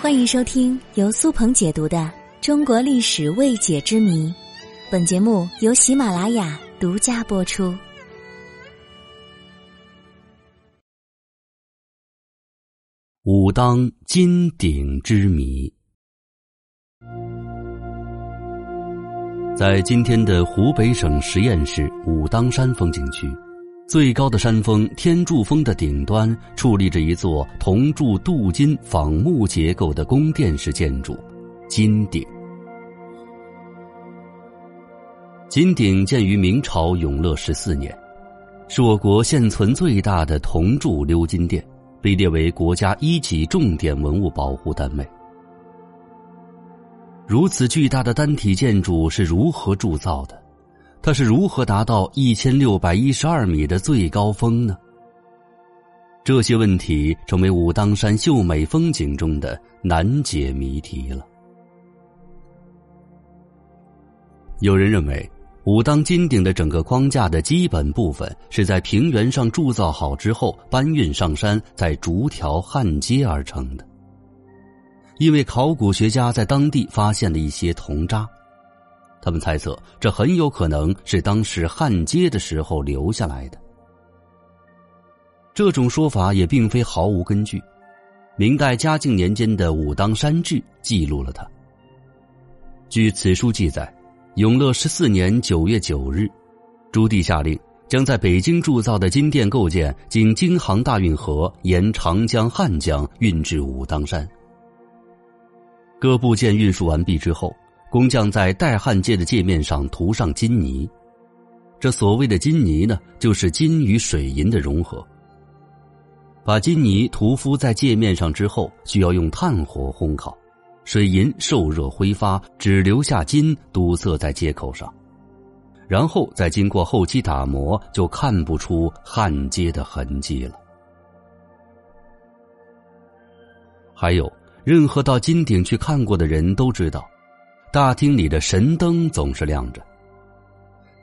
欢迎收听由苏鹏解读的《中国历史未解之谜》，本节目由喜马拉雅独家播出。武当金鼎之谜，在今天的湖北省十堰市武当山风景区。最高的山峰天柱峰的顶端矗立着一座铜铸镀金仿木结构的宫殿式建筑——金鼎。金鼎建于明朝永乐十四年，是我国现存最大的铜铸鎏金殿，被列为国家一级重点文物保护单位。如此巨大的单体建筑是如何铸造的？它是如何达到一千六百一十二米的最高峰呢？这些问题成为武当山秀美风景中的难解谜题了。有人认为，武当金顶的整个框架的基本部分是在平原上铸造好之后搬运上山，再逐条焊接而成的。因为考古学家在当地发现了一些铜渣。他们猜测，这很有可能是当时焊接的时候留下来的。这种说法也并非毫无根据。明代嘉靖年间的《武当山志》记录了它。据此书记载，永乐十四年九月九日，朱棣下令将在北京铸造的金殿构件经京杭大运河沿长江、汉江运至武当山。各部件运输完毕之后。工匠在待焊接的界面上涂上金泥，这所谓的金泥呢，就是金与水银的融合。把金泥涂敷在界面上之后，需要用炭火烘烤，水银受热挥发，只留下金堵塞在接口上，然后再经过后期打磨，就看不出焊接的痕迹了。还有，任何到金顶去看过的人都知道。大厅里的神灯总是亮着，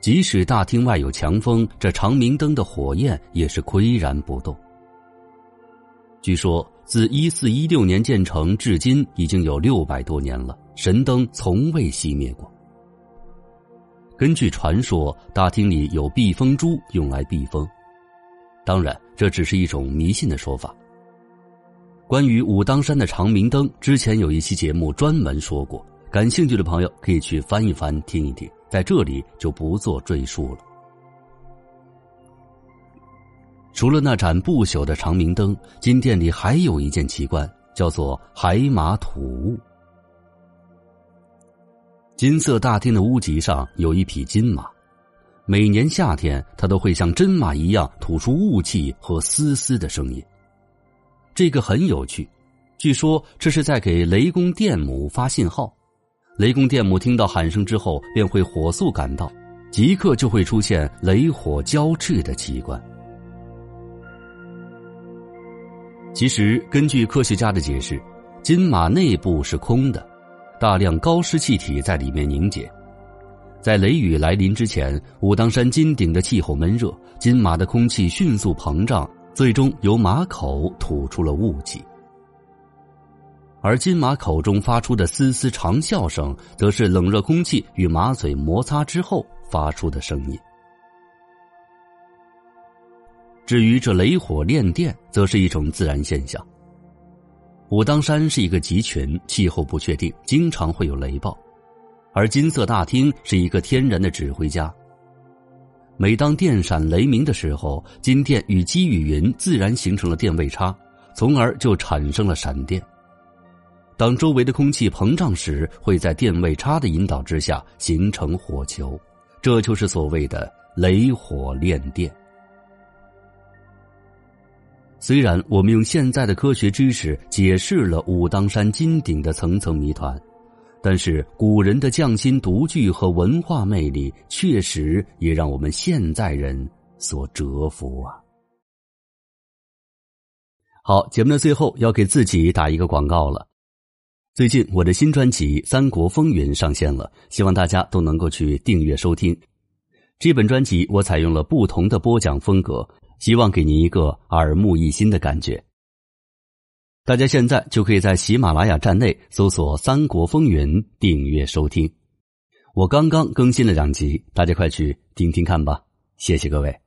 即使大厅外有强风，这长明灯的火焰也是岿然不动。据说自一四一六年建成至今已经有六百多年了，神灯从未熄灭过。根据传说，大厅里有避风珠用来避风，当然这只是一种迷信的说法。关于武当山的长明灯，之前有一期节目专门说过。感兴趣的朋友可以去翻一翻、听一听，在这里就不做赘述了。除了那盏不朽的长明灯，金殿里还有一件奇观，叫做海马吐雾。金色大厅的屋脊上有一匹金马，每年夏天它都会像真马一样吐出雾气和嘶嘶的声音。这个很有趣，据说这是在给雷公电母发信号。雷公电母听到喊声之后，便会火速赶到，即刻就会出现雷火交织的奇观。其实，根据科学家的解释，金马内部是空的，大量高湿气体在里面凝结。在雷雨来临之前，武当山金顶的气候闷热，金马的空气迅速膨胀，最终由马口吐出了雾气。而金马口中发出的嘶嘶长啸声，则是冷热空气与马嘴摩擦之后发出的声音。至于这雷火炼电，则是一种自然现象。武当山是一个集群，气候不确定，经常会有雷暴，而金色大厅是一个天然的指挥家。每当电闪雷鸣的时候，金电与积雨云自然形成了电位差，从而就产生了闪电。当周围的空气膨胀时，会在电位差的引导之下形成火球，这就是所谓的雷火炼电。虽然我们用现在的科学知识解释了武当山金顶的层层谜团，但是古人的匠心独具和文化魅力，确实也让我们现在人所折服啊！好，节目的最后要给自己打一个广告了。最近我的新专辑《三国风云》上线了，希望大家都能够去订阅收听。这本专辑我采用了不同的播讲风格，希望给您一个耳目一新的感觉。大家现在就可以在喜马拉雅站内搜索《三国风云》，订阅收听。我刚刚更新了两集，大家快去听听看吧！谢谢各位。